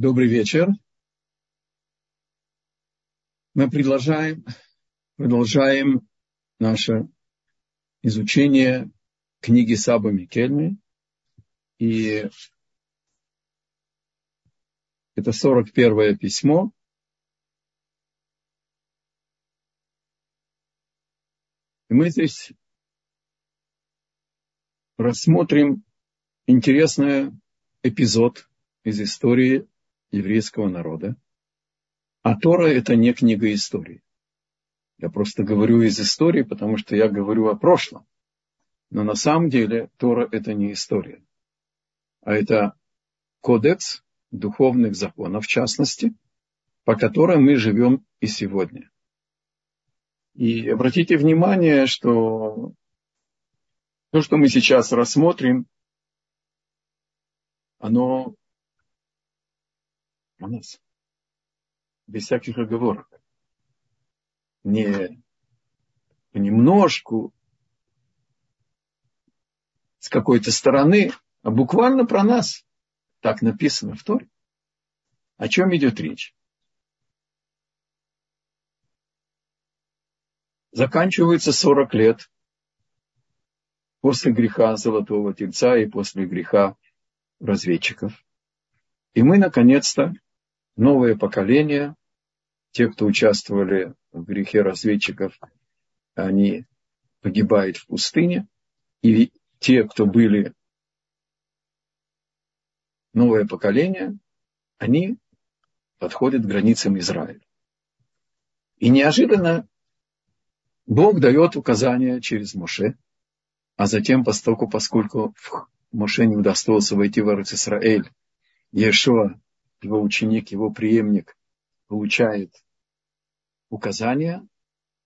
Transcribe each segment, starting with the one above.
Добрый вечер. Мы продолжаем, продолжаем наше изучение книги Саба Микельми. И это 41 письмо. И мы здесь рассмотрим интересный эпизод из истории еврейского народа. А Тора – это не книга истории. Я просто говорю из истории, потому что я говорю о прошлом. Но на самом деле Тора – это не история. А это кодекс духовных законов, в частности, по которым мы живем и сегодня. И обратите внимание, что то, что мы сейчас рассмотрим, оно о нас. Без всяких оговорок. Не понемножку, с какой-то стороны, а буквально про нас. Так написано в Торе. О чем идет речь? Заканчивается 40 лет после греха Золотого Тельца и после греха разведчиков. И мы, наконец-то, новое поколение, те, кто участвовали в грехе разведчиков, они погибают в пустыне, и те, кто были новое поколение, они подходят к границам Израиля. И неожиданно Бог дает указания через Моше, а затем, поскольку, поскольку Моше не удостоился войти в Израиль, Иешуа его ученик, его преемник получает указания,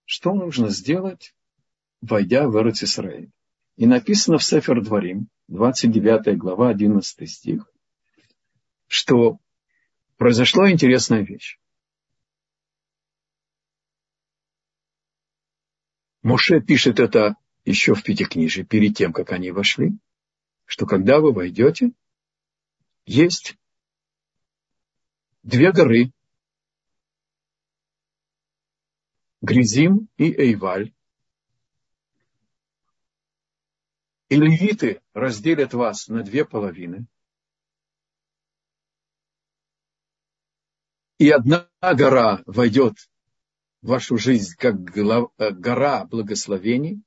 что нужно сделать, войдя в Эрец Исраиль. И написано в Сефер Дворим, 29 глава, 11 стих, что произошла интересная вещь. Моше пишет это еще в Пятикнижии, перед тем, как они вошли, что когда вы войдете, есть две горы. Гризим и Эйваль. И левиты разделят вас на две половины. И одна гора войдет в вашу жизнь как э, гора благословений,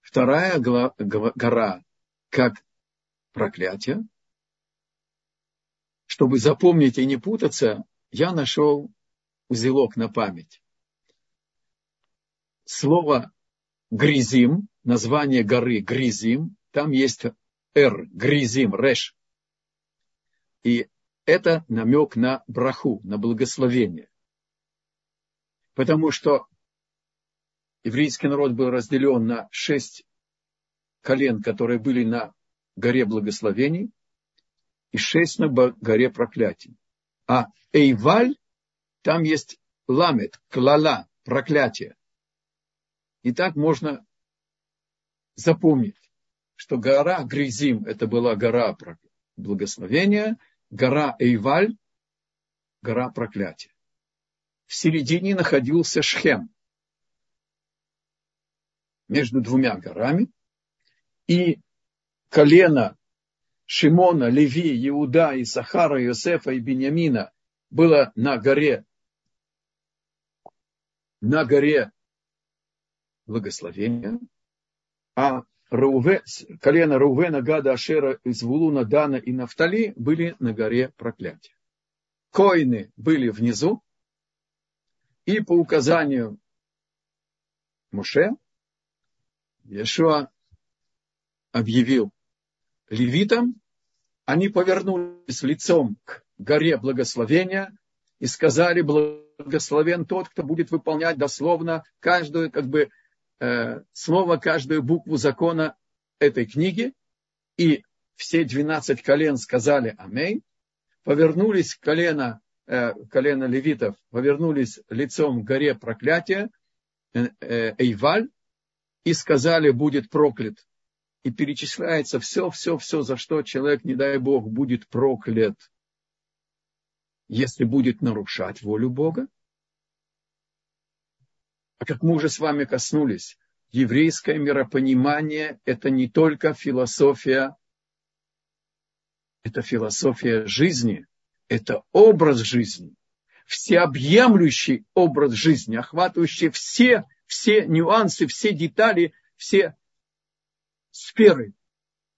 вторая гора как проклятие, чтобы запомнить и не путаться, я нашел узелок на память. Слово Гризим, название горы Гризим, там есть Р, Гризим, Реш. И это намек на браху, на благословение. Потому что еврейский народ был разделен на шесть колен, которые были на горе благословений, и шесть на горе проклятий. А Эйваль, там есть ламет, клала, проклятие. И так можно запомнить, что гора Гризим, это была гора благословения, гора Эйваль, гора проклятия. В середине находился Шхем, между двумя горами, и колено Шимона, Леви, Иуда, Исахара, Иосифа и Бениамина было на горе, на горе. Благословения, а Рауве, колено Раувена, Гада, Ашера, Извулуна, Дана и Нафтали были на горе проклятия. Коины были внизу, и по указанию Муше, Иешуа объявил левитам, они повернулись лицом к горе благословения и сказали, благословен тот, кто будет выполнять дословно каждую, как бы, э, слово, каждую букву закона этой книги. И все двенадцать колен сказали Амей, повернулись колено, э, колено левитов, повернулись лицом к горе проклятия, э, э, Эйваль, и сказали, будет проклят и перечисляется все, все, все, за что человек, не дай Бог, будет проклят. если будет нарушать волю Бога. А как мы уже с вами коснулись, еврейское миропонимание – это не только философия, это философия жизни, это образ жизни, всеобъемлющий образ жизни, охватывающий все, все нюансы, все детали, все сферы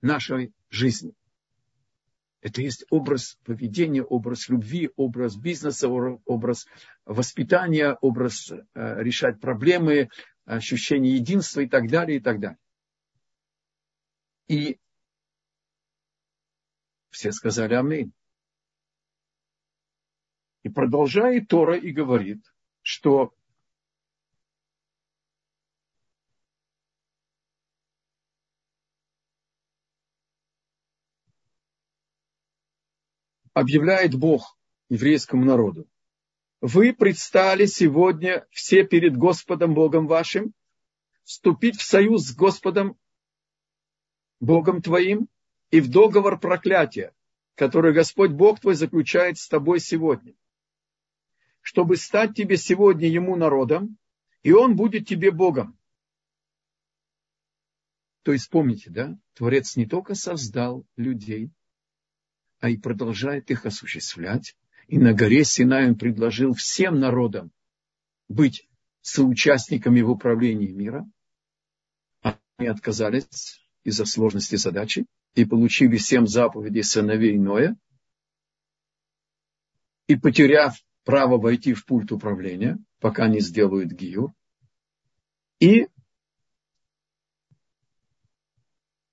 нашей жизни. Это есть образ поведения, образ любви, образ бизнеса, образ воспитания, образ э, решать проблемы, ощущение единства и так далее, и так далее. И все сказали аминь. И продолжает Тора и говорит, что объявляет Бог еврейскому народу. Вы предстали сегодня все перед Господом Богом вашим, вступить в союз с Господом Богом твоим и в договор проклятия, который Господь Бог твой заключает с тобой сегодня, чтобы стать тебе сегодня Ему народом, и Он будет тебе Богом. То есть помните, да, Творец не только создал людей, а и продолжает их осуществлять. И на горе Синай он предложил всем народам быть соучастниками в управлении мира. Они отказались из-за сложности задачи и получили семь заповедей сыновей Ноя. И потеряв право войти в пульт управления, пока не сделают гиюр, и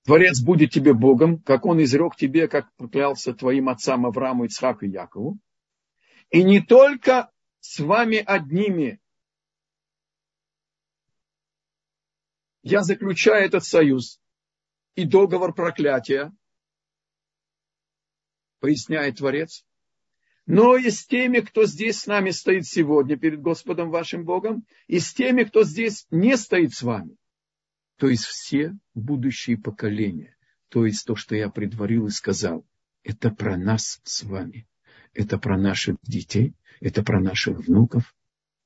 Творец будет тебе Богом, как он изрек тебе, как поклялся твоим отцам Аврааму, Ицхаку и Якову. И не только с вами одними. Я заключаю этот союз и договор проклятия, поясняет Творец, но и с теми, кто здесь с нами стоит сегодня перед Господом вашим Богом, и с теми, кто здесь не стоит с вами то есть все будущие поколения, то есть то, что я предварил и сказал, это про нас с вами, это про наших детей, это про наших внуков,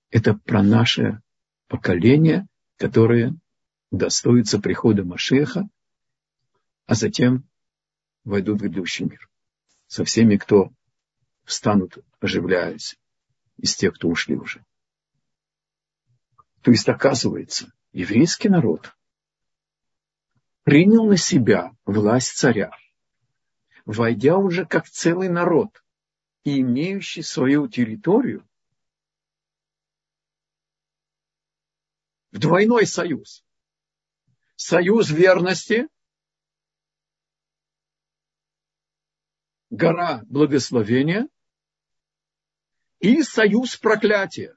это про наше поколение, которое достоится прихода Машеха, а затем войдут в грядущий мир. Со всеми, кто встанут, оживляясь, из тех, кто ушли уже. То есть, оказывается, еврейский народ принял на себя власть царя, войдя уже как целый народ и имеющий свою территорию, в двойной союз. Союз верности, гора благословения и союз проклятия.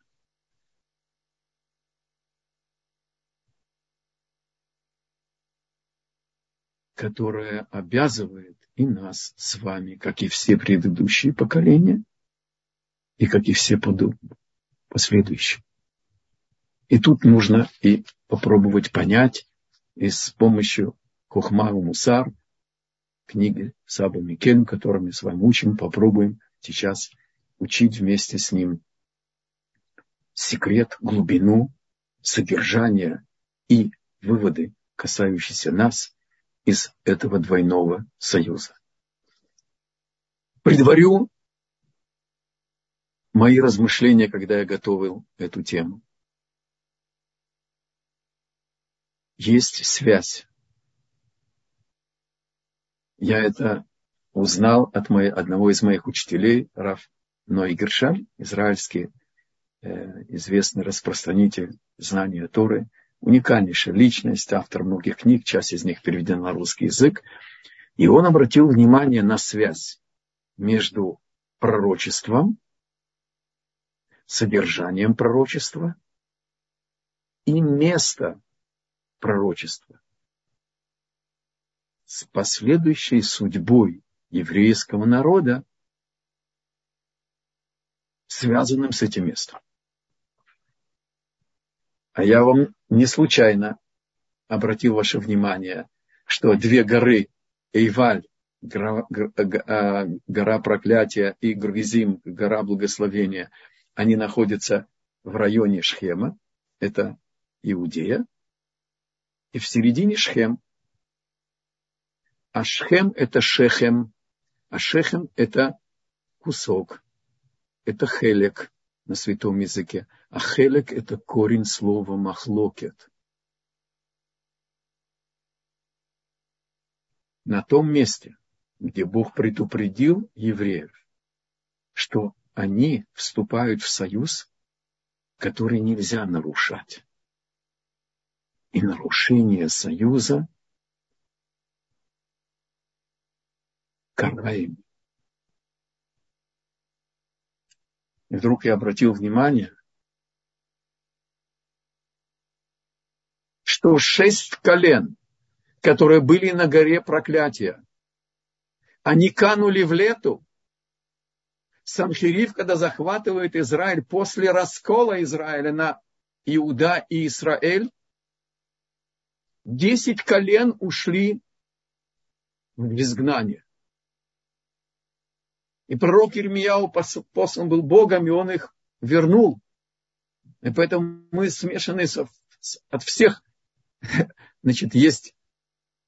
Которая обязывает и нас с вами, как и все предыдущие поколения, и как и все последующие. И тут нужно и попробовать понять и с помощью Хохма Мусар, книги Саба Микен, которую мы с вами учим, попробуем сейчас учить вместе с ним секрет, глубину, содержание и выводы, касающиеся нас из этого двойного союза. Предварю мои размышления, когда я готовил эту тему. Есть связь. Я это узнал от моей, одного из моих учителей, Раф Ной Гершаль, израильский э, известный распространитель знания Торы – уникальнейшая личность, автор многих книг, часть из них переведена на русский язык. И он обратил внимание на связь между пророчеством, содержанием пророчества и место пророчества с последующей судьбой еврейского народа, связанным с этим местом. А я вам не случайно обратил ваше внимание, что две горы, Эйваль гора, гора, гора проклятия и Грызим, гора благословения, они находятся в районе Шхема, это Иудея, и в середине Шхем. А Шхем – это Шехем, а Шехем – это кусок, это хелек на святом языке, а хелек – это корень слова махлокет. На том месте, где Бог предупредил евреев, что они вступают в союз, который нельзя нарушать. И нарушение союза караем. И вдруг я обратил внимание, что шесть колен, которые были на горе проклятия, они канули в лету. Санхирив, когда захватывает Израиль после раскола Израиля на Иуда и Израиль, десять колен ушли в изгнание. И пророк Ирмияу послан был Богом, и он их вернул. И поэтому мы смешаны от всех. Значит, есть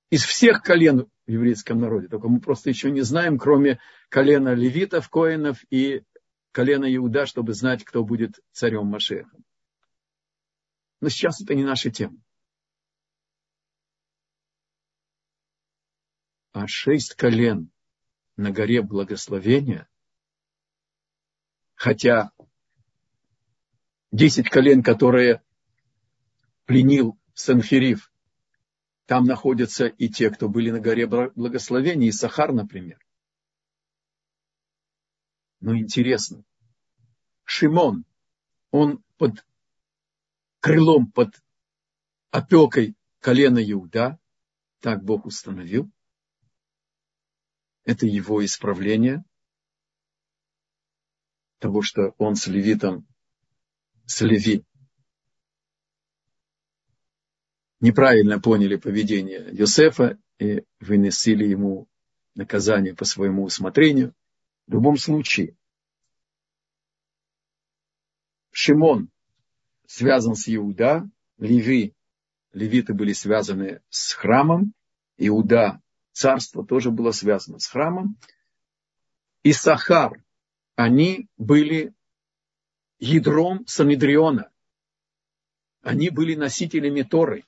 из всех колен в еврейском народе. Только мы просто еще не знаем, кроме колена левитов, коинов и колена Иуда, чтобы знать, кто будет царем Машехом. Но сейчас это не наша тема. А шесть колен на горе благословения, хотя десять колен, которые пленил Санхирив, там находятся и те, кто были на горе благословения, и Сахар, например. Но интересно, Шимон, он под крылом, под опекой колена Иуда, так Бог установил, это его исправление того, что он с левитом, с леви, неправильно поняли поведение Йосефа и выносили ему наказание по своему усмотрению. В любом случае, Шимон связан с Иуда, Леви, левиты были связаны с храмом, Иуда царство тоже было связано с храмом. И Сахар, они были ядром Санедриона. Они были носителями Торы.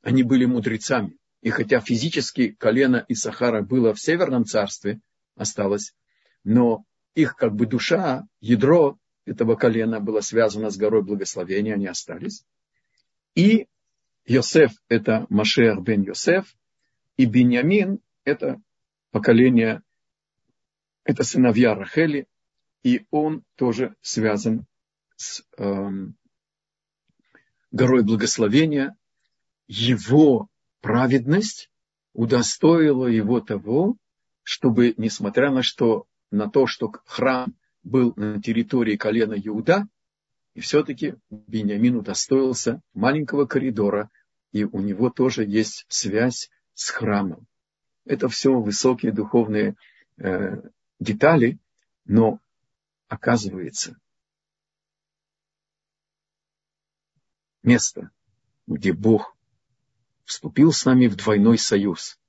Они были мудрецами. И хотя физически колено Исахара было в Северном царстве, осталось, но их как бы душа, ядро этого колена было связано с горой благословения, они остались. И Йосеф – это Машех бен Йосеф, и Беньямин – это поколение, это сыновья Рахели, и он тоже связан с эм, горой благословения. Его праведность удостоила его того, чтобы, несмотря на, что, на то, что храм был на территории колена Иуда, и все-таки Бениамин удостоился маленького коридора, и у него тоже есть связь с храмом. Это все высокие духовные э, детали, но оказывается, место, где Бог вступил с нами в двойной союз.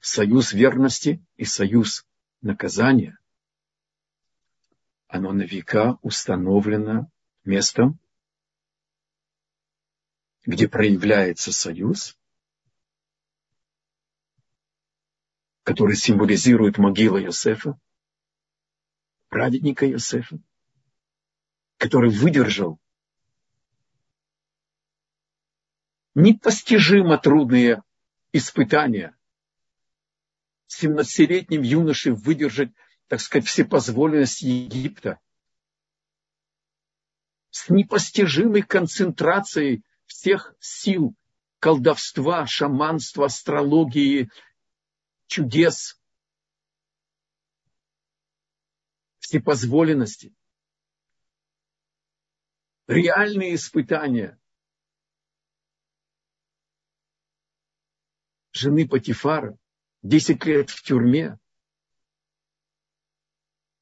Союз верности и союз наказания. Оно на века установлено местом, где проявляется союз, который символизирует могила Иосифа, праведника Иосифа, который выдержал непостижимо трудные испытания. 17-летним юноше выдержать, так сказать, всепозволенность Египта с непостижимой концентрацией всех сил колдовства, шаманства, астрологии, чудес, всепозволенности. Реальные испытания жены Патифара, 10 лет в тюрьме,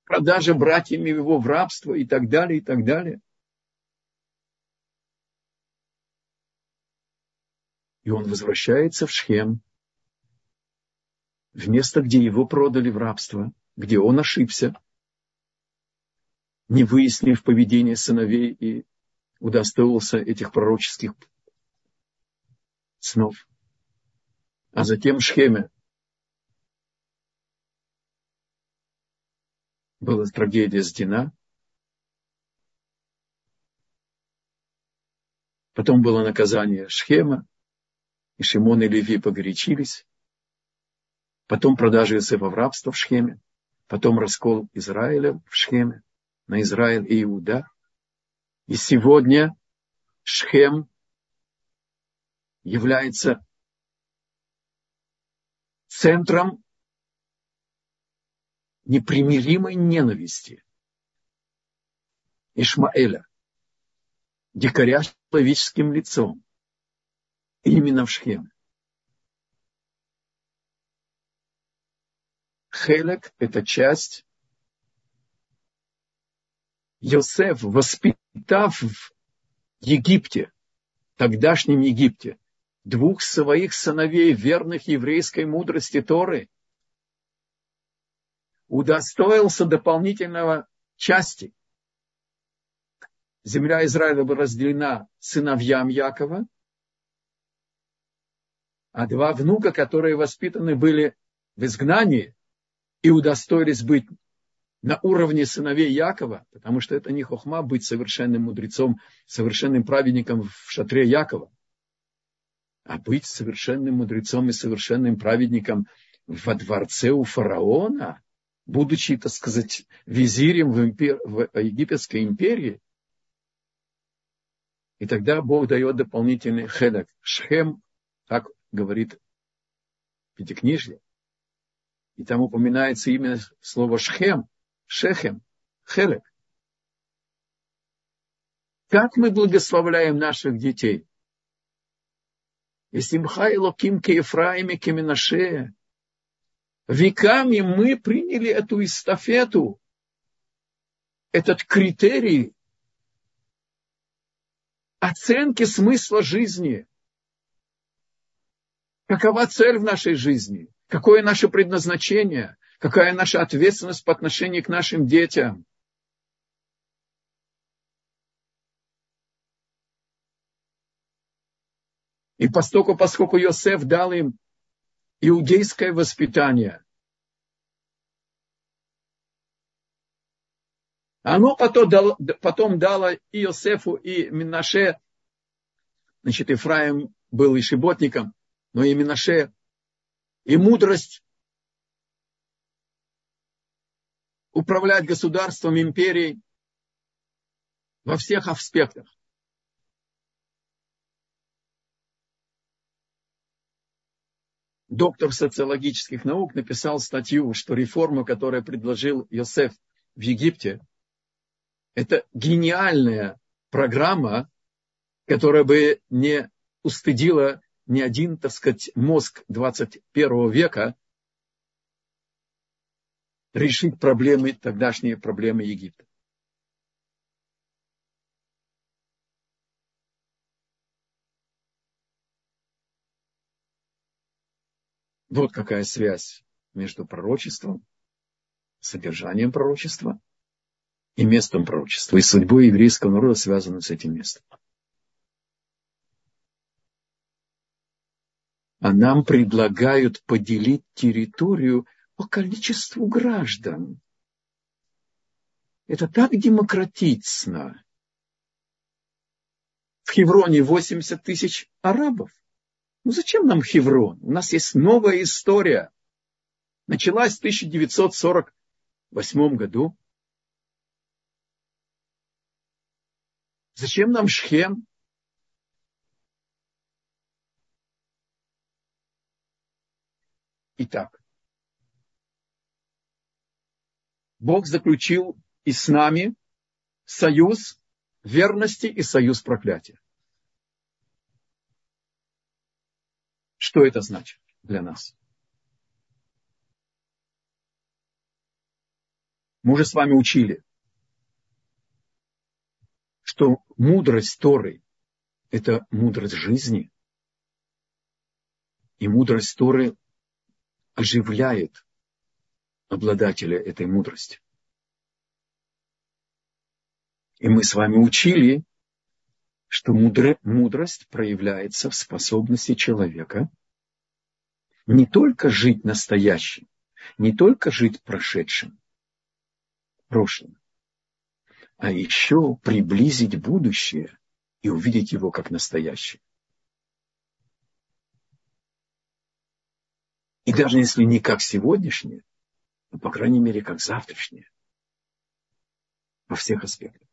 продажа братьями его в рабство и так далее, и так далее. И он возвращается в Шхем, в место, где его продали в рабство, где он ошибся, не выяснив поведение сыновей и удостоился этих пророческих снов. А затем в Шхеме была трагедия с Дина. Потом было наказание Шхема, и Шимон и Леви погорячились. Потом продажа Иосифа в рабство в Шхеме. Потом раскол Израиля в Шхеме на Израиль и Иуда. И сегодня Шхем является центром непримиримой ненависти Ишмаэля, дикаря с человеческим лицом, именно в Шхеме. Хелек – это часть Йосеф, воспитав в Египте, тогдашнем Египте, двух своих сыновей, верных еврейской мудрости Торы, удостоился дополнительного части. Земля Израиля была разделена сыновьям Якова, а два внука, которые воспитаны были в изгнании и удостоились быть на уровне сыновей Якова, потому что это не хохма быть совершенным мудрецом, совершенным праведником в шатре Якова, а быть совершенным мудрецом и совершенным праведником во дворце у фараона, будучи, так сказать, визирем в, импер... в египетской империи. И тогда Бог дает дополнительный хедок. Шхем, так говорит Пятикнижье. И там упоминается именно слово Шхем, Шехем, Хелек. Как мы благословляем наших детей? Если Мхай Локим Кефраиме Кеминаше, веками мы приняли эту эстафету, этот критерий оценки смысла жизни. Какова цель в нашей жизни? Какое наше предназначение? Какая наша ответственность по отношению к нашим детям? И поскольку, поскольку Йосеф дал им иудейское воспитание, оно потом дало, потом дало и Йосефу, и Минаше, значит, Ифраим был и шиботником, но и Минаше, и мудрость управлять государством, империей во всех аспектах. Доктор социологических наук написал статью, что реформа, которую предложил Йосеф в Египте, это гениальная программа, которая бы не устыдила ни один, так сказать, мозг 21 века решить проблемы, тогдашние проблемы Египта. Вот какая связь между пророчеством, содержанием пророчества и местом пророчества. И судьбой еврейского народа связана с этим местом. А нам предлагают поделить территорию – по количеству граждан. Это так демократично. В Хевроне 80 тысяч арабов. Ну зачем нам Хеврон? У нас есть новая история. Началась в 1948 году. Зачем нам Шхем? Итак, Бог заключил и с нами союз верности и союз проклятия. Что это значит для нас? Мы уже с вами учили, что мудрость Торы – это мудрость жизни. И мудрость Торы оживляет обладателя этой мудрости. И мы с вами учили, что мудрость проявляется в способности человека не только жить настоящим, не только жить прошедшим, прошлым, а еще приблизить будущее и увидеть его как настоящее. И даже если не как сегодняшнее, но, по крайней мере, как завтрашнее. Во всех аспектах.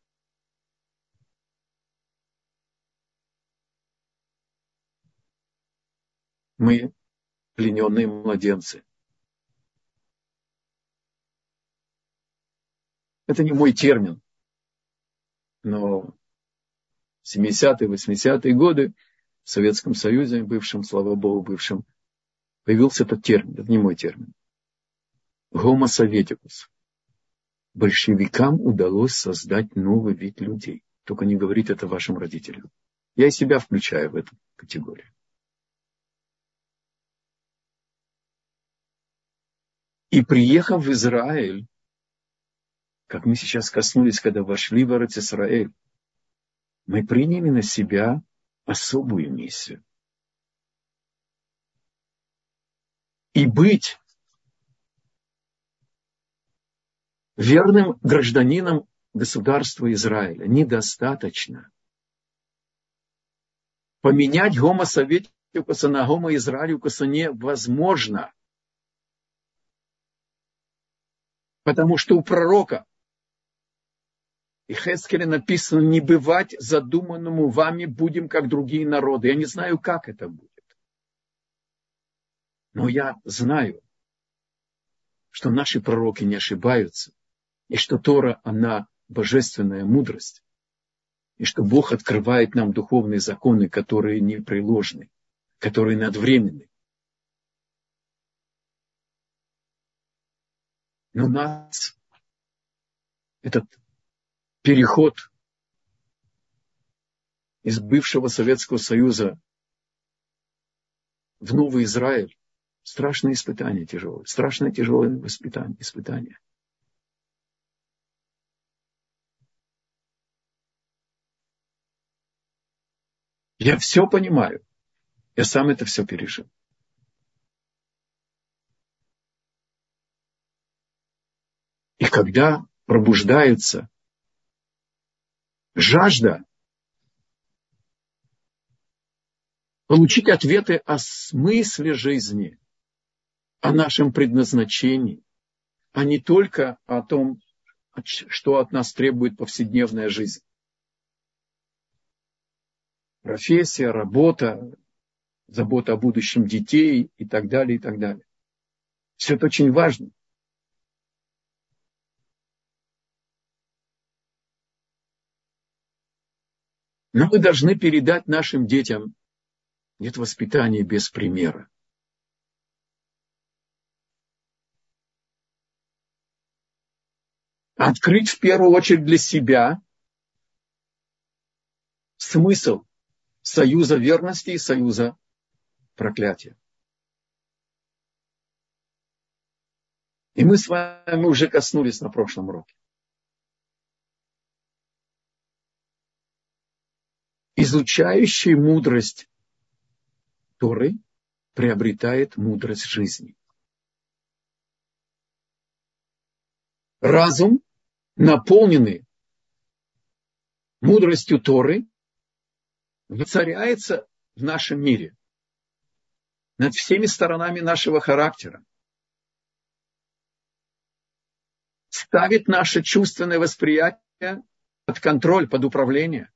Мы плененные младенцы. Это не мой термин, но 70-е, 80-е годы в Советском Союзе, бывшем, слава Богу, бывшем, появился этот термин, это не мой термин. Homo советикус. Большевикам удалось создать новый вид людей. Только не говорить это вашим родителям. Я и себя включаю в эту категорию. И приехав в Израиль, как мы сейчас коснулись, когда вошли в Израиль, мы приняли на себя особую миссию. И быть верным гражданином государства Израиля недостаточно. Поменять гомо советикуса на гомо израилюкуса невозможно. Потому что у пророка и Хескеле написано, не бывать задуманному вами будем, как другие народы. Я не знаю, как это будет. Но я знаю, что наши пророки не ошибаются и что Тора, она божественная мудрость, и что Бог открывает нам духовные законы, которые непреложны, которые надвременны. Но нас этот переход из бывшего Советского Союза в Новый Израиль страшное испытание тяжелое, страшное тяжелое воспитание, испытание. Я все понимаю. Я сам это все пережил. И когда пробуждается жажда получить ответы о смысле жизни, о нашем предназначении, а не только о том, что от нас требует повседневная жизнь профессия, работа, забота о будущем детей и так далее, и так далее. Все это очень важно. Но мы должны передать нашим детям нет воспитания без примера. Открыть в первую очередь для себя смысл союза верности и союза проклятия. И мы с вами уже коснулись на прошлом уроке. Изучающий мудрость Торы приобретает мудрость жизни. Разум, наполненный мудростью Торы, воцаряется в нашем мире, над всеми сторонами нашего характера, ставит наше чувственное восприятие под контроль, под управление,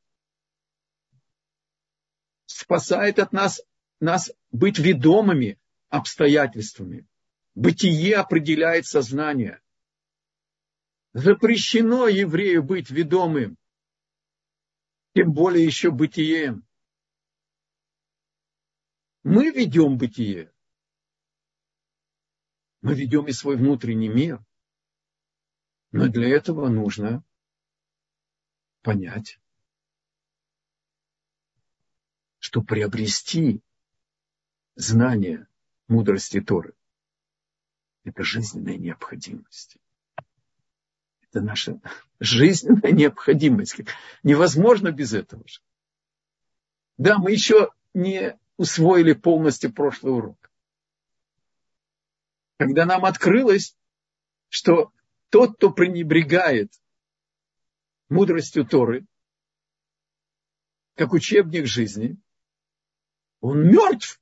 спасает от нас, нас быть ведомыми обстоятельствами. Бытие определяет сознание. Запрещено еврею быть ведомым тем более еще бытием. Мы ведем бытие. Мы ведем и свой внутренний мир. Но для этого нужно понять, что приобрести знание мудрости Торы – это жизненная необходимость. Это наша жизненная необходимость. Невозможно без этого же. Да, мы еще не усвоили полностью прошлый урок. Когда нам открылось, что тот, кто пренебрегает мудростью Торы, как учебник жизни, он мертв.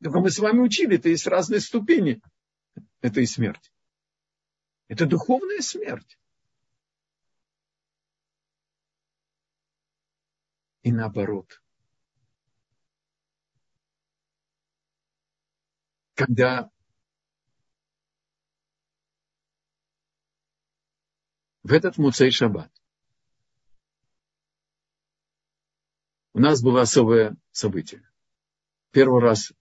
Только мы с вами учили, это есть разные ступени этой смерти. Это духовная смерть. И наоборот. Когда в этот Муцей Шаббат у нас было особое событие. Первый раз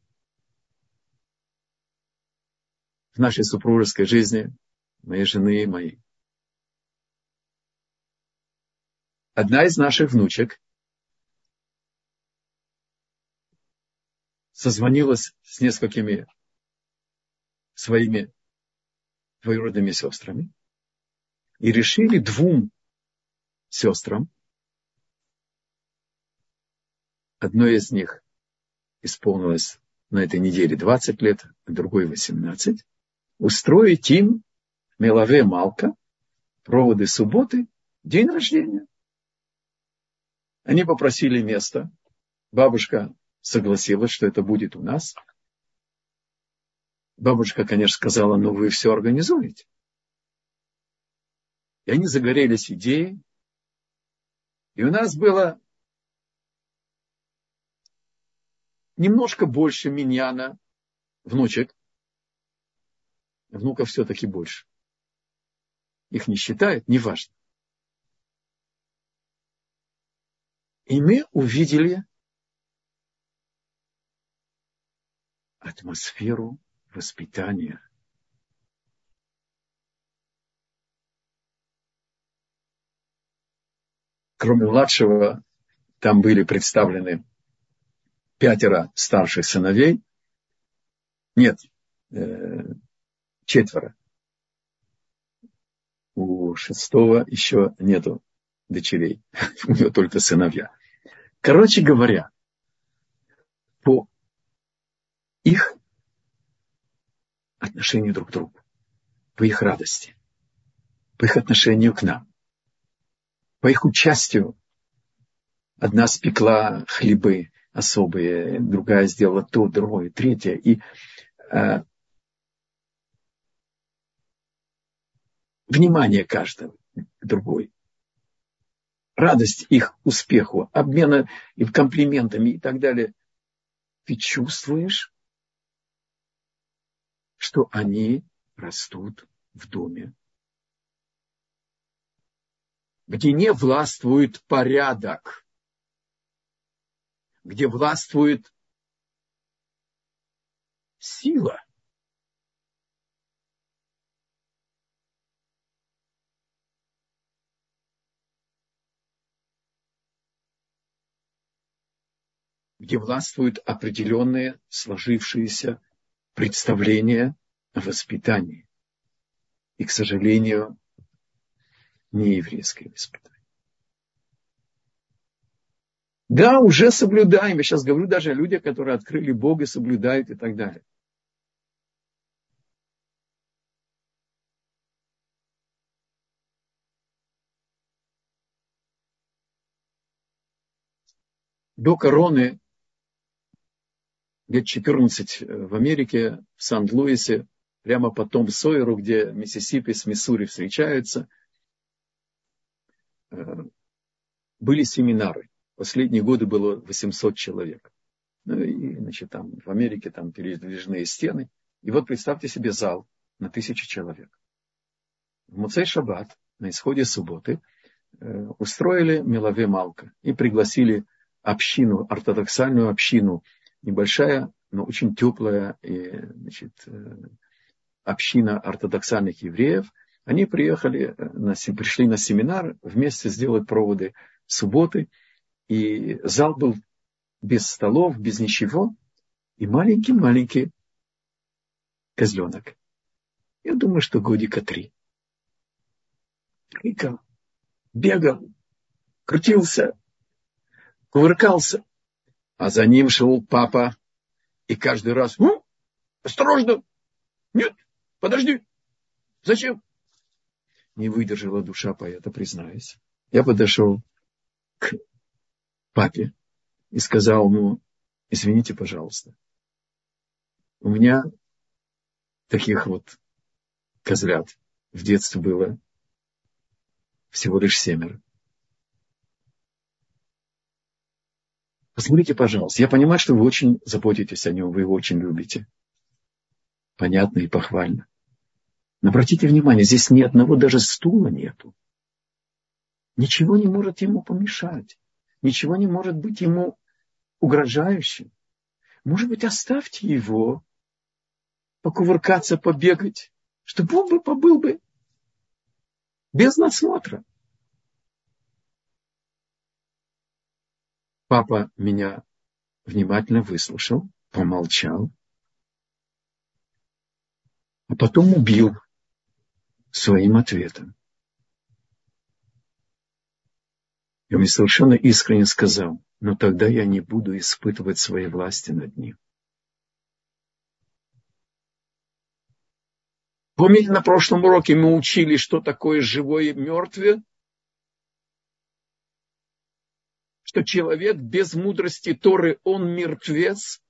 в нашей супружеской жизни моей жены и моей. Одна из наших внучек созвонилась с несколькими своими двоюродными сестрами и решили двум сестрам, одной из них исполнилось на этой неделе 20 лет, а другой 18, устроить им Мелаве Малка, проводы субботы, день рождения. Они попросили место. Бабушка согласилась, что это будет у нас. Бабушка, конечно, сказала, ну вы все организуете. И они загорелись идеей. И у нас было немножко больше миньяна, внучек. Внуков все-таки больше их не считают, неважно. И мы увидели атмосферу воспитания. Кроме младшего, там были представлены пятеро старших сыновей. Нет, э, четверо шестого еще нету дочерей, у него только сыновья. Короче говоря, по их отношению друг к другу, по их радости, по их отношению к нам, по их участию. Одна спекла хлебы особые, другая сделала то, другое, третье. И э, внимание каждого другой. Радость их успеху, обмена и комплиментами и так далее. Ты чувствуешь, что они растут в доме, где не властвует порядок, где властвует сила. Где властвуют определенные сложившиеся представления о воспитании. И, к сожалению, не еврейское воспитание. Да, уже соблюдаем. Я сейчас говорю даже о людях, которые открыли Бога, соблюдают и так далее. До короны лет 14 э, в Америке, в Сан-Луисе, прямо потом Сойеру, где Миссисипи с Миссури встречаются, э, были семинары. Последние годы было 800 человек. Ну и, значит, там в Америке там передвижные стены. И вот представьте себе зал на тысячу человек. В Муцей Шаббат, на исходе субботы, э, устроили Мелаве Малка и пригласили общину, ортодоксальную общину небольшая, но очень теплая и значит, э, община ортодоксальных евреев, они приехали, э, на, пришли на семинар вместе сделать проводы субботы. И зал был без столов, без ничего. И маленький-маленький козленок. Я думаю, что годика три. Крикал, бегал, крутился, кувыркался. А за ним шел папа. И каждый раз, ну, осторожно, нет, подожди, зачем? Не выдержала душа поэта, признаюсь. Я подошел к папе и сказал ему, извините, пожалуйста, у меня таких вот козлят в детстве было всего лишь семеро. Посмотрите, пожалуйста. Я понимаю, что вы очень заботитесь о нем, вы его очень любите. Понятно и похвально. Но обратите внимание, здесь ни одного даже стула нету. Ничего не может ему помешать. Ничего не может быть ему угрожающим. Может быть, оставьте его покувыркаться, побегать, чтобы он бы побыл бы без надсмотра. Папа меня внимательно выслушал, помолчал, а потом убил своим ответом. И он мне совершенно искренне сказал, но тогда я не буду испытывать своей власти над ним. Помните, на прошлом уроке мы учили, что такое живое и мертвое? Что человек без мудрости Торы, он мертвец.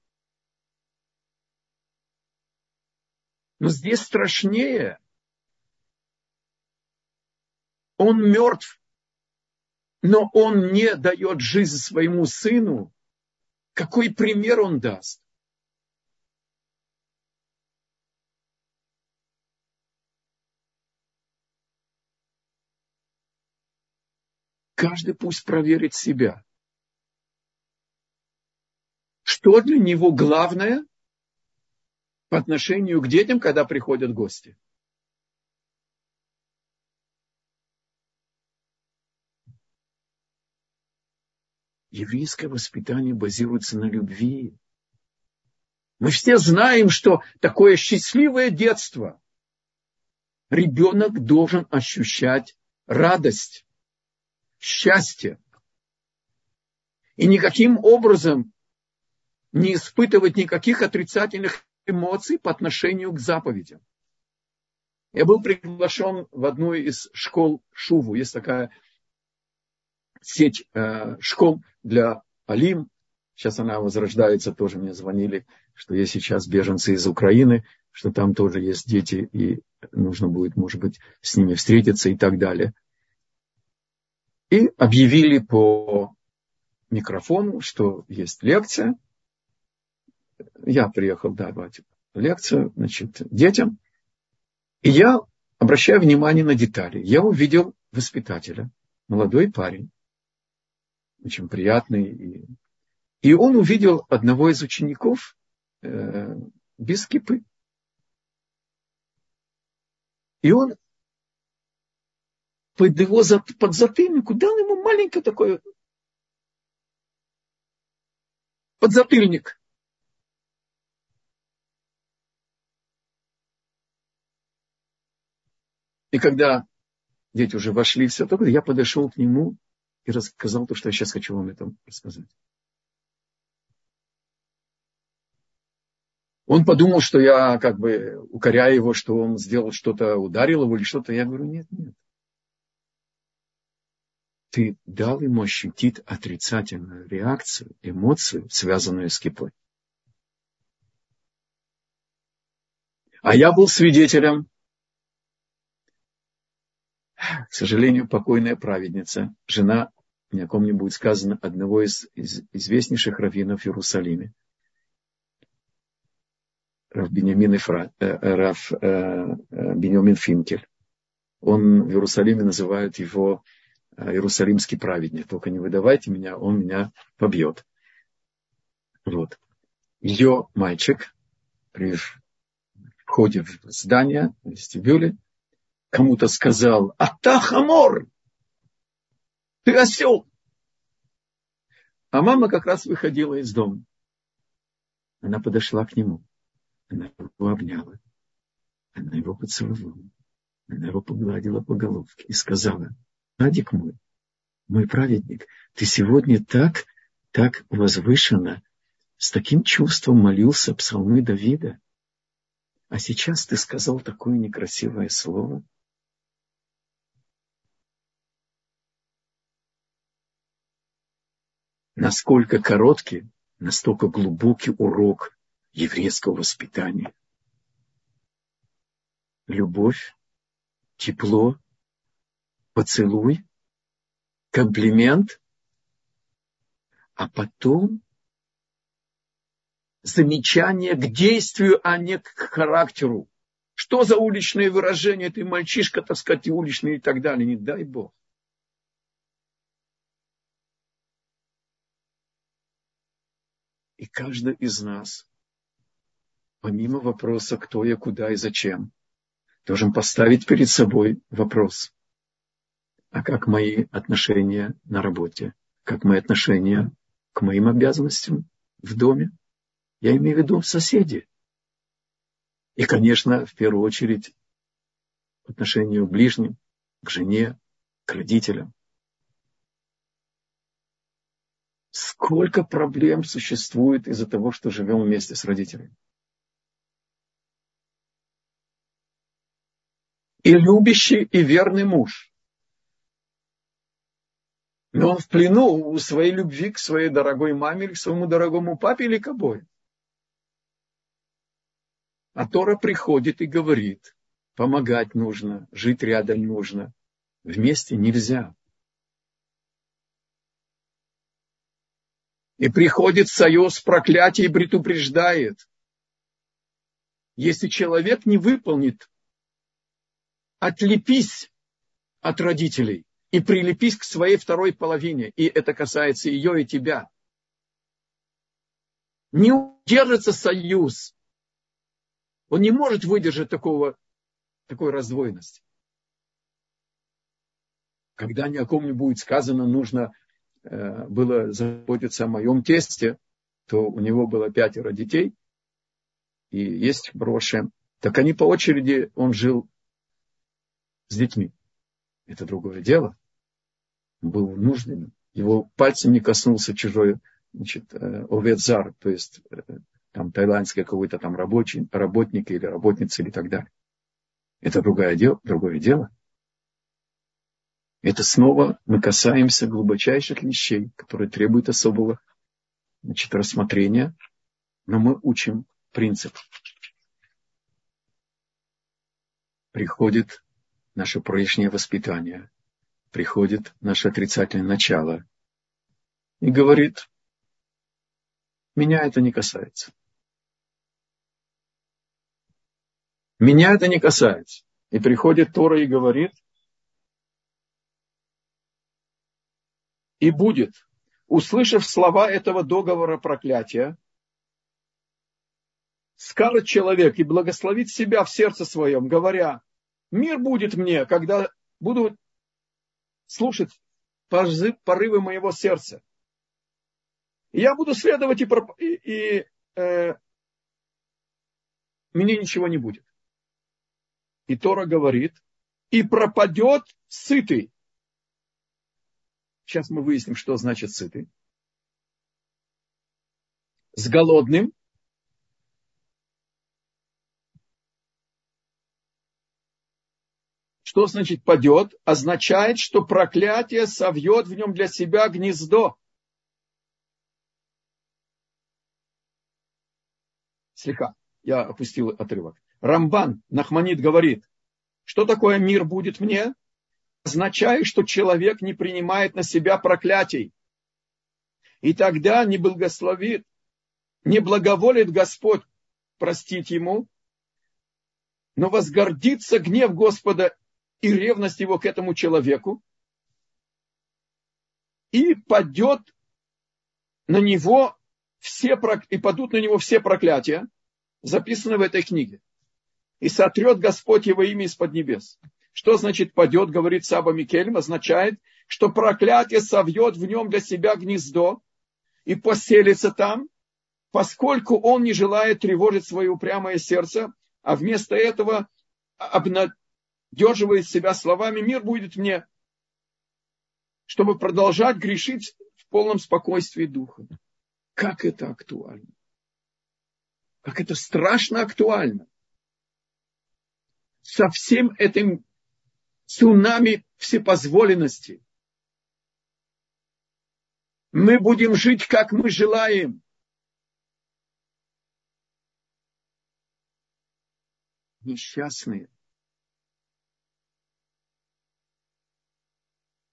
Но здесь страшнее. Он мертв, но он не дает жизнь своему сыну. Какой пример он даст? Каждый пусть проверит себя. Что для него главное по отношению к детям, когда приходят гости? Еврейское воспитание базируется на любви. Мы все знаем, что такое счастливое детство. Ребенок должен ощущать радость счастье. И никаким образом не испытывать никаких отрицательных эмоций по отношению к заповедям. Я был приглашен в одну из школ Шуву. Есть такая сеть э, школ для Алим. Сейчас она возрождается, тоже мне звонили, что есть сейчас беженцы из Украины, что там тоже есть дети, и нужно будет, может быть, с ними встретиться и так далее. И объявили по микрофону, что есть лекция. Я приехал давать лекцию значит, детям. И я обращаю внимание на детали. Я увидел воспитателя, молодой парень, очень приятный. И, и он увидел одного из учеников э, без кипы. И он под его подзатыльнику дал ему маленькое такое подзатыльник. И когда дети уже вошли, все такое, я подошел к нему и рассказал то, что я сейчас хочу вам это рассказать. Он подумал, что я как бы укоряю его, что он сделал что-то, ударил его или что-то. Я говорю, нет, нет ты дал ему ощутить отрицательную реакцию, эмоцию, связанную с кипой. А я был свидетелем, к сожалению, покойная праведница, жена, ни о ком не будет сказано, одного из, из известнейших раввинов в Иерусалиме. Рав Бенямин, Ифра, э, э Рав э, э, Бенямин Финкель. Он в Иерусалиме называют его Э, иерусалимский праведник. Только не выдавайте меня, он меня побьет. Вот. Ее мальчик при входе в здание, в вестибюле, кому-то сказал, Атахамор, ты осел. А мама как раз выходила из дома. Она подошла к нему. Она его обняла. Она его поцеловала. Она его погладила по головке и сказала, Адик мой, мой праведник, ты сегодня так, так возвышенно, с таким чувством молился псалмы Давида. А сейчас ты сказал такое некрасивое слово. Насколько короткий, настолько глубокий урок еврейского воспитания. Любовь, тепло, поцелуй, комплимент, а потом замечание к действию, а не к характеру. Что за уличные выражения? Ты мальчишка, так сказать, и уличный и так далее. Не дай Бог. Каждый из нас, помимо вопроса, кто я, куда и зачем, должен поставить перед собой вопрос, а как мои отношения на работе, как мои отношения к моим обязанностям в доме, я имею в виду соседи. И, конечно, в первую очередь, отношению к ближним, к жене, к родителям. Сколько проблем существует из-за того, что живем вместе с родителями. И любящий, и верный муж. Но он в плену у своей любви к своей дорогой маме или к своему дорогому папе или к обоим. А Тора приходит и говорит, помогать нужно, жить рядом нужно. Вместе нельзя. И приходит союз проклятия и предупреждает. Если человек не выполнит, отлепись от родителей и прилепись к своей второй половине. И это касается ее и тебя. Не удержится союз он не может выдержать такого, такой раздвоенности. Когда ни о ком не будет сказано, нужно было заботиться о моем тесте, то у него было пятеро детей, и есть броши. Так они по очереди, он жил с детьми. Это другое дело. Был вынужден. Его пальцем не коснулся чужой значит, э, овецар, то есть э, там тайландский какой-то там рабочий, работник или работница или так далее. Это другое дело, другое дело. Это снова мы касаемся глубочайших вещей, которые требуют особого значит, рассмотрения, но мы учим принцип. Приходит наше прежнее воспитание, приходит наше отрицательное начало и говорит, меня это не касается. Меня это не касается. И приходит Тора и говорит, и будет, услышав слова этого договора проклятия, скажет человек и благословит себя в сердце своем, говоря, мир будет мне, когда буду слушать порывы моего сердца. Я буду следовать, и, и, и э, мне ничего не будет. И Тора говорит, и пропадет сытый. Сейчас мы выясним, что значит сытый. С голодным. Что значит падет? Означает, что проклятие совьет в нем для себя гнездо. Слегка. Я опустил отрывок. Рамбан Нахманит говорит, что такое мир будет мне? Означает, что человек не принимает на себя проклятий. И тогда не благословит, не благоволит Господь простить ему, но возгордится гнев Господа и ревность его к этому человеку, и падет на него все, и падут на него все проклятия, записанные в этой книге. и сотрет Господь его имя из-под небес. Что значит падет, говорит Саба Микельм, означает, что проклятие совьет в нем для себя гнездо и поселится там, поскольку он не желает тревожить свое упрямое сердце, а вместо этого обнадеживает себя словами «мир будет мне», чтобы продолжать грешить в полном спокойствии духа. Как это актуально? Как это страшно актуально? Со всем этим цунами всепозволенности. Мы будем жить, как мы желаем. Несчастные.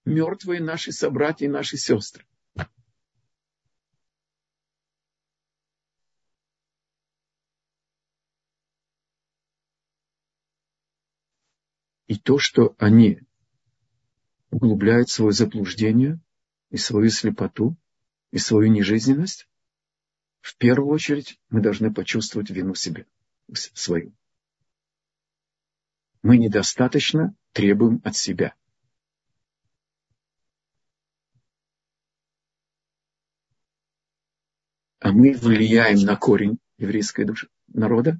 Мертвые наши собратья и наши сестры. То, что они углубляют свое заблуждение и свою слепоту, и свою нежизненность, в первую очередь мы должны почувствовать вину себе, свою. Мы недостаточно требуем от себя. А мы влияем на корень еврейской души, народа,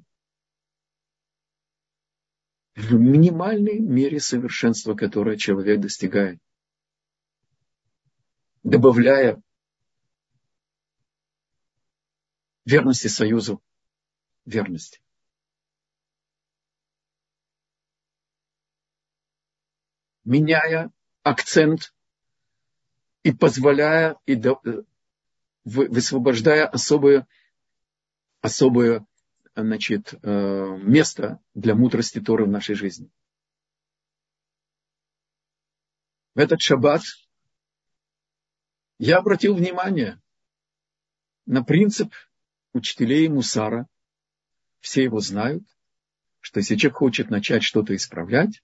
в минимальной мере совершенства, которое человек достигает, добавляя верности союзу, верности. Меняя акцент и позволяя, и высвобождая особое, особое значит, э, место для мудрости Торы в нашей жизни. В этот шаббат я обратил внимание на принцип учителей Мусара. Все его знают, что если человек хочет начать что-то исправлять,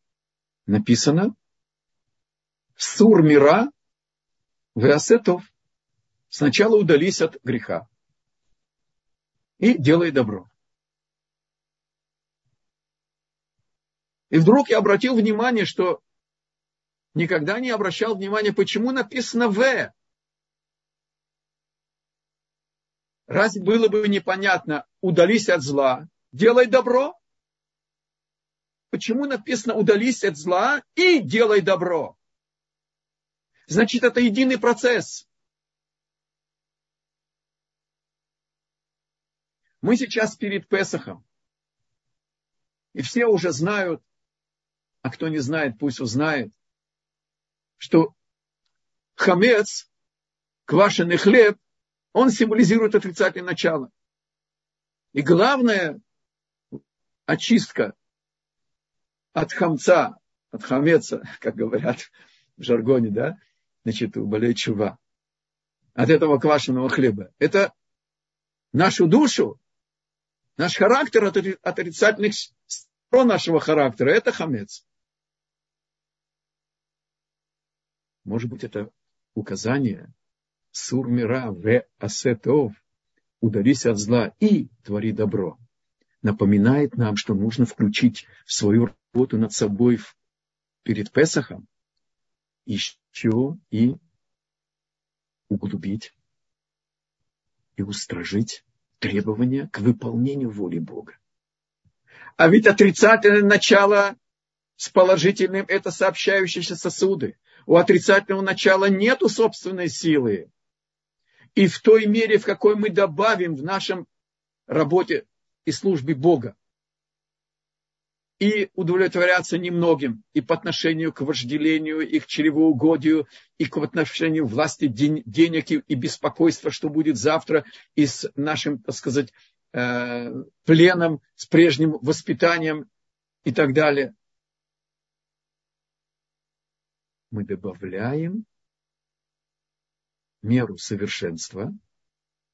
написано «Сур мира веасетов» сначала удались от греха и делай добро. И вдруг я обратил внимание, что никогда не обращал внимания, почему написано «В». Разве было бы непонятно, удались от зла, делай добро? Почему написано удались от зла и делай добро? Значит, это единый процесс. Мы сейчас перед Песохом. И все уже знают, а кто не знает, пусть узнает, что хамец, квашеный хлеб, он символизирует отрицательное начало. И главная очистка от хамца, от хамеца, как говорят в жаргоне, да, значит, у чува, от этого квашеного хлеба. Это нашу душу, наш характер от отрицательных сторон нашего характера, это хамец. Может быть, это указание сурмира в асетов, удались от зла и твори добро. Напоминает нам, что нужно включить в свою работу над собой перед Песохом еще и углубить и устражить требования к выполнению воли Бога. А ведь отрицательное начало с положительным – это сообщающиеся сосуды у отрицательного начала нету собственной силы. И в той мере, в какой мы добавим в нашем работе и службе Бога, и удовлетворяться немногим, и по отношению к вожделению, и к чревоугодию, и к отношению власти денег и беспокойства, что будет завтра, и с нашим, так сказать, э, пленом, с прежним воспитанием и так далее. Мы добавляем меру совершенства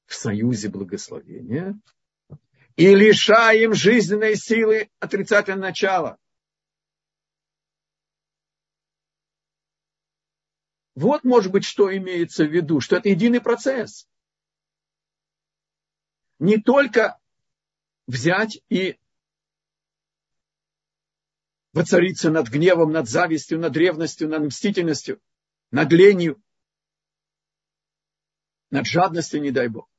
в союзе благословения и лишаем жизненной силы отрицательного начала. Вот, может быть, что имеется в виду, что это единый процесс. Не только взять и воцариться над гневом, над завистью, над ревностью, над мстительностью, над ленью, над жадностью, не дай Бог.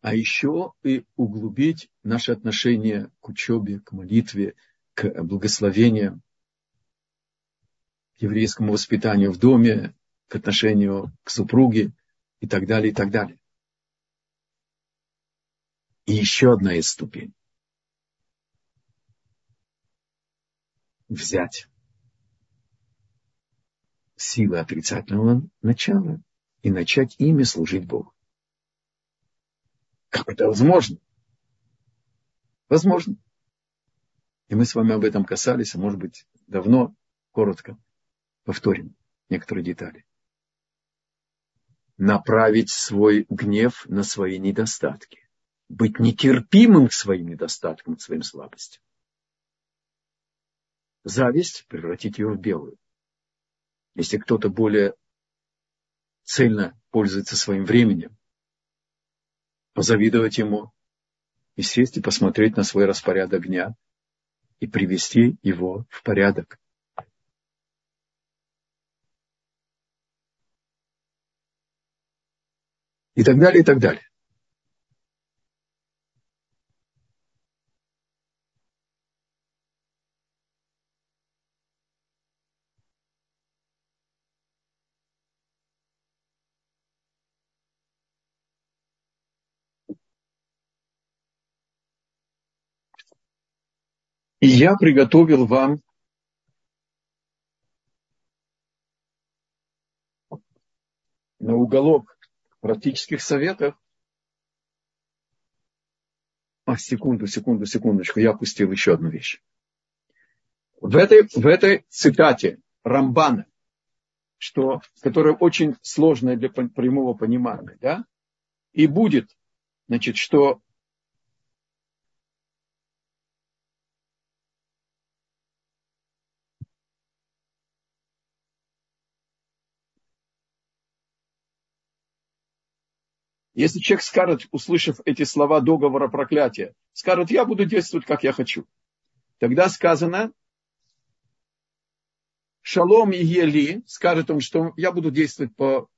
А еще и углубить наше отношение к учебе, к молитве, к благословениям, к еврейскому воспитанию в доме, к отношению к супруге и так далее, и так далее. И еще одна из ступеней. Взять силы отрицательного начала и начать ими служить Богу. Как это возможно? Возможно. И мы с вами об этом касались, а может быть, давно, коротко повторим некоторые детали. Направить свой гнев на свои недостатки. Быть нетерпимым к своим недостаткам, к своим слабостям. Зависть превратить ее в белую. Если кто-то более цельно пользуется своим временем, позавидовать ему и сесть и посмотреть на свой распорядок дня и привести его в порядок. И так далее, и так далее. И я приготовил вам на уголок практических советов. А, секунду, секунду, секундочку, я опустил еще одну вещь. В этой, в этой цитате Рамбана, что, которая очень сложная для прямого понимания, да, и будет, значит, что Если человек скажет, услышав эти слова договора проклятия, скажет, я буду действовать, как я хочу. Тогда сказано, шалом и ели, скажет он, что я буду действовать по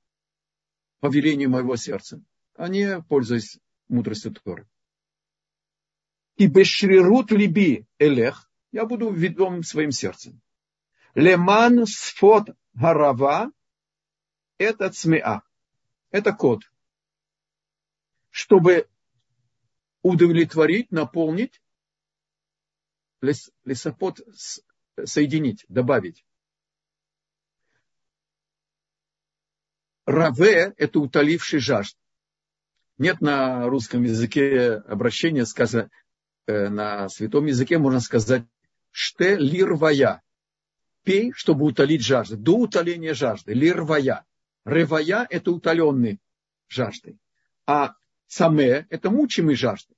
повелению моего сердца, а не пользуясь мудростью Торы. И бешрирут либи элех, я буду ведом своим сердцем. Леман сфот гарава, это цмеа, это код чтобы удовлетворить, наполнить, лес, лесопод соединить, добавить. Раве – это утоливший жажд. Нет на русском языке обращения, сказано, э, на святом языке можно сказать «ште лирвая». Пей, чтобы утолить жажду. До утоления жажды. Лирвая. Ревая – это утоленный жаждой. А Саме – это мучимый жаждой.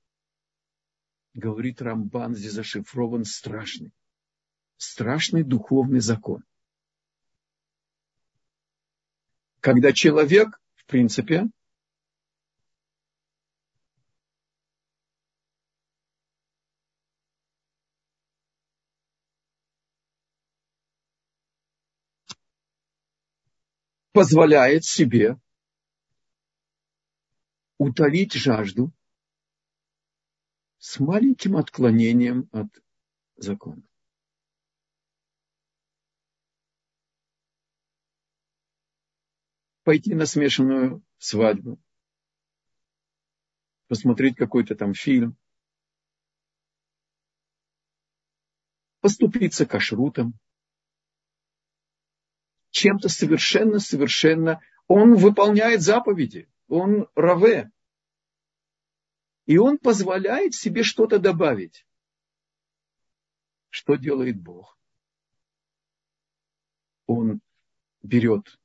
Говорит Рамбан, здесь зашифрован страшный, страшный духовный закон. Когда человек, в принципе, позволяет себе утолить жажду с маленьким отклонением от закона. Пойти на смешанную свадьбу, посмотреть какой-то там фильм, поступиться кашрутом, чем-то совершенно-совершенно он выполняет заповеди он раве. И он позволяет себе что-то добавить. Что делает Бог? Он берет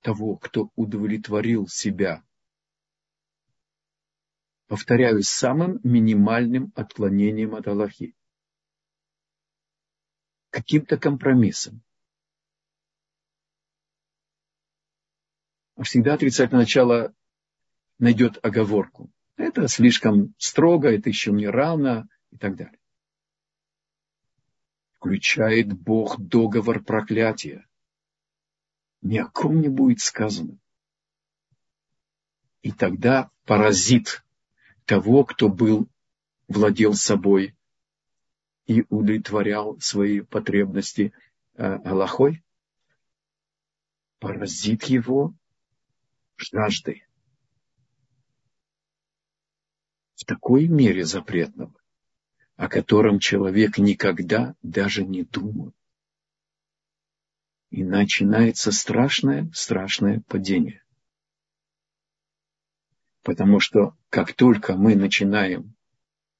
того, кто удовлетворил себя, повторяю, самым минимальным отклонением от Аллахи, каким-то компромиссом. Всегда отрицательное начало найдет оговорку. Это слишком строго, это еще не равно и так далее. включает Бог договор проклятия. Ни о ком не будет сказано. И тогда паразит того, кто был, владел собой и удовлетворял свои потребности э, Аллахой, поразит его жаждой. В такой мере запретного, о котором человек никогда даже не думал. И начинается страшное, страшное падение. Потому что как только мы начинаем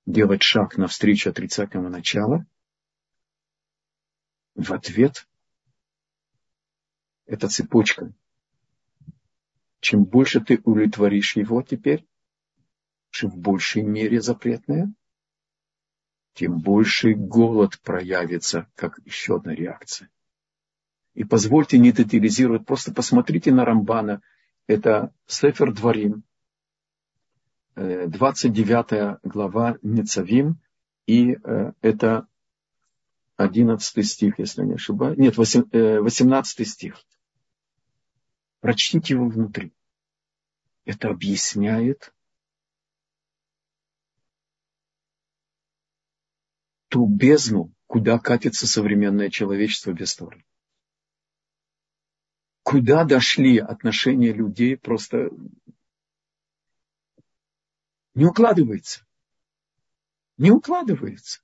делать шаг навстречу отрицательного начала, в ответ это цепочка. Чем больше ты удовлетворишь его теперь, чем в большей мере запретное, тем больше голод проявится, как еще одна реакция. И позвольте не детализировать, просто посмотрите на Рамбана. Это Сефер Дворим, 29 глава Нецавим, и э, это 11 стих, если не ошибаюсь. Нет, 18 э, стих. Прочтите его внутри. Это объясняет ту бездну, куда катится современное человечество без Торы. Куда дошли отношения людей, просто не укладывается. Не укладывается.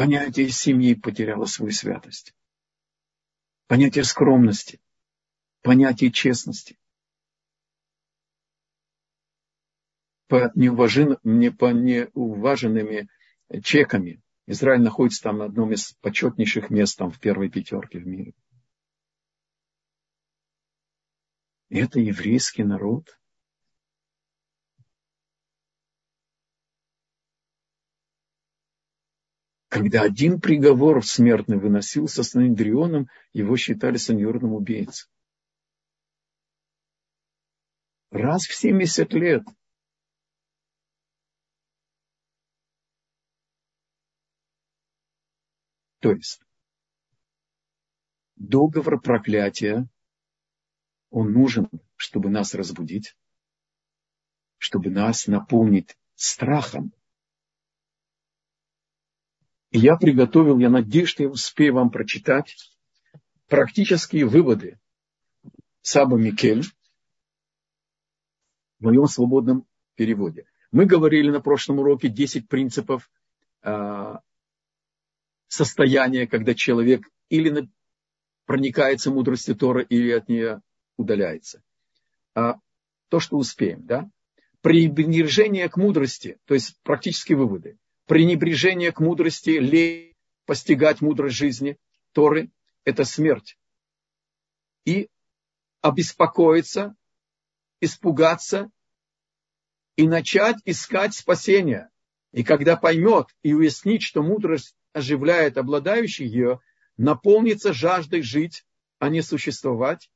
Понятие семьи потеряло свою святость. Понятие скромности. Понятие честности. По, не, по неуваженными чеками. Израиль находится там на одном из почетнейших мест там, в первой пятерке в мире. это еврейский народ. Когда один приговор смертный выносился с Сандрионом, его считали саньорным убийцей. Раз в 70 лет. То есть, договор проклятия он нужен, чтобы нас разбудить, чтобы нас наполнить страхом. Я приготовил, я надеюсь, что я успею вам прочитать практические выводы Саба Микель в моем свободном переводе. Мы говорили на прошлом уроке 10 принципов э, состояния, когда человек или проникается мудростью Тора, или от нее удаляется. А то, что успеем, да? Пренебрежение к мудрости, то есть практические выводы. Пренебрежение к мудрости, лень постигать мудрость жизни, Торы – это смерть. И обеспокоиться, испугаться и начать искать спасения. И когда поймет и уяснит, что мудрость оживляет обладающий ее, наполнится жаждой жить, а не существовать,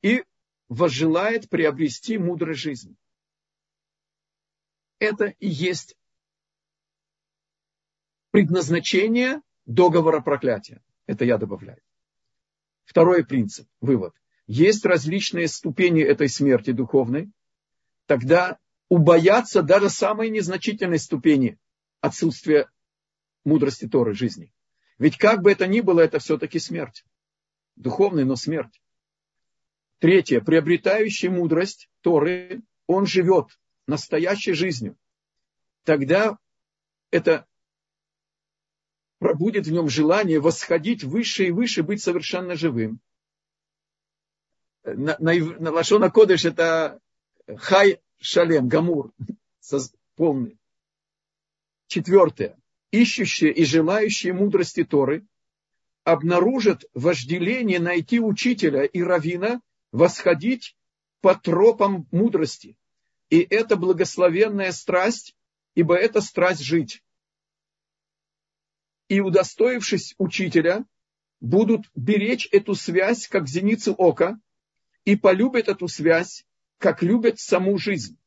и возжелает приобрести мудрость жизни. Это и есть предназначение договора проклятия. Это я добавляю. Второй принцип, вывод. Есть различные ступени этой смерти духовной, тогда убояться даже самой незначительной ступени отсутствия мудрости Торы жизни. Ведь как бы это ни было, это все-таки смерть. Духовная, но смерть. Третье. Приобретающий мудрость Торы, он живет настоящей жизнью. Тогда это пробудет в нем желание восходить выше и выше, быть совершенно живым. На, на, на Лашона Кодыш это хай шалем, гамур, полный. Четвертое. Ищущие и желающие мудрости Торы обнаружат вожделение найти учителя и равина восходить по тропам мудрости. И это благословенная страсть, ибо это страсть жить. И удостоившись учителя, будут беречь эту связь, как зеницу ока, и полюбят эту связь, как любят саму жизнь.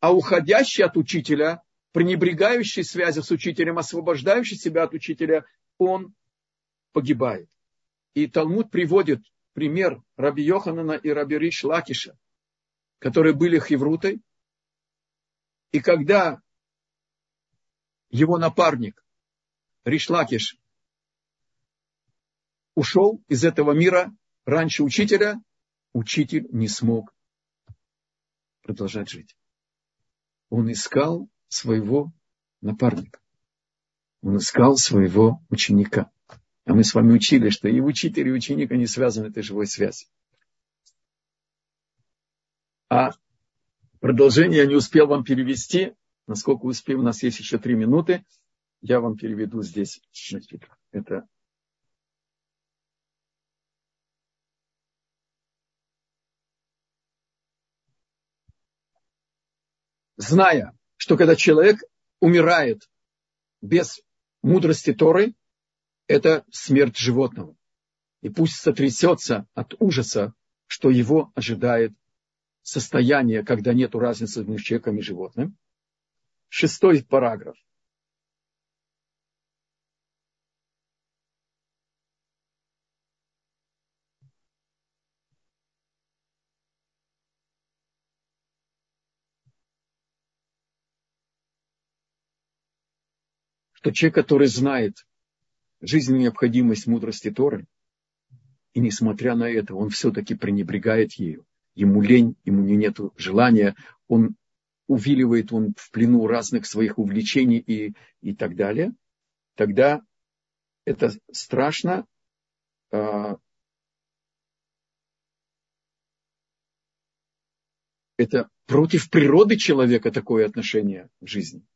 а уходящий от учителя, пренебрегающий связи с учителем, освобождающий себя от учителя, он погибает. И Талмуд приводит пример Раби Йоханана и Раби Риш Лакиша, которые были хеврутой. И когда его напарник Ришлакиш ушел из этого мира раньше учителя, учитель не смог продолжать жить. Он искал своего напарника. Он искал своего ученика. А мы с вами учили, что и учитель, и ученик, они связаны этой живой связью. А продолжение я не успел вам перевести. Насколько успею, у нас есть еще три минуты. Я вам переведу здесь. Это зная, что когда человек умирает без мудрости Торы, это смерть животного. И пусть сотрясется от ужаса, что его ожидает состояние, когда нет разницы между человеком и животным. Шестой параграф. Что человек, который знает жизненную необходимость мудрости Торы, и несмотря на это, он все-таки пренебрегает ею. Ему лень, ему нет желания, он увиливает, он в плену разных своих увлечений и, и так далее. Тогда это страшно. А, это против природы человека такое отношение к жизни.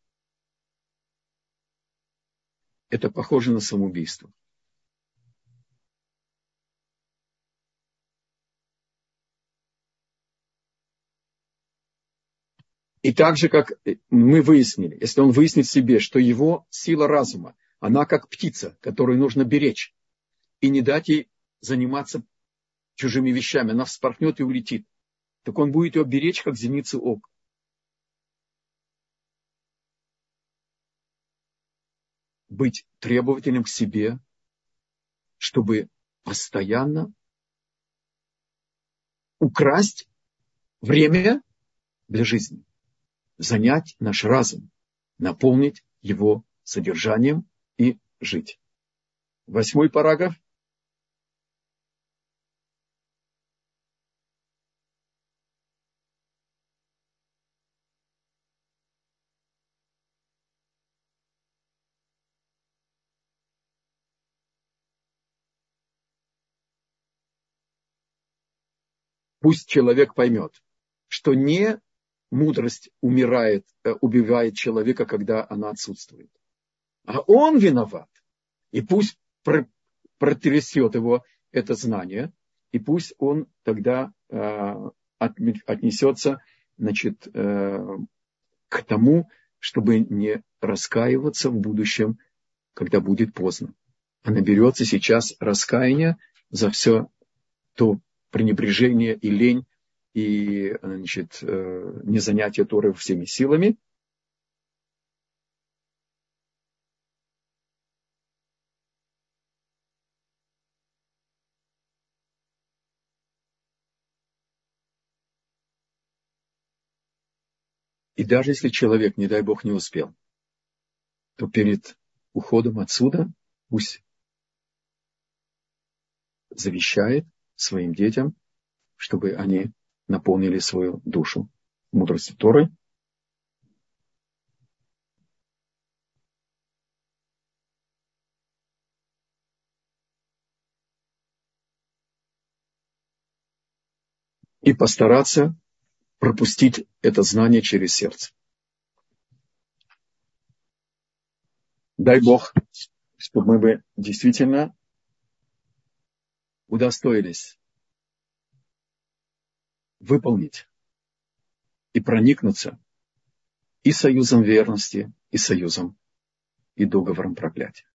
Это похоже на самоубийство. И так же, как мы выяснили, если он выяснит себе, что его сила разума, она как птица, которую нужно беречь, и не дать ей заниматься чужими вещами, она вспорхнет и улетит, так он будет ее беречь, как зеницу ока. Быть требовательным к себе, чтобы постоянно украсть время для жизни, занять наш разум, наполнить его содержанием и жить. Восьмой параграф. Пусть человек поймет, что не мудрость умирает, э, убивает человека, когда она отсутствует, а он виноват. И пусть протрясет его это знание, и пусть он тогда э, отнесется значит, э, к тому, чтобы не раскаиваться в будущем, когда будет поздно. А наберется сейчас раскаяние за все то пренебрежение и лень, и значит, э, незанятие Торы всеми силами. И даже если человек, не дай Бог, не успел, то перед уходом отсюда пусть завещает своим детям, чтобы они наполнили свою душу мудростью Торы. И постараться пропустить это знание через сердце. Дай Бог, чтобы мы бы действительно удостоились выполнить и проникнуться и союзом верности, и союзом, и договором проклятия.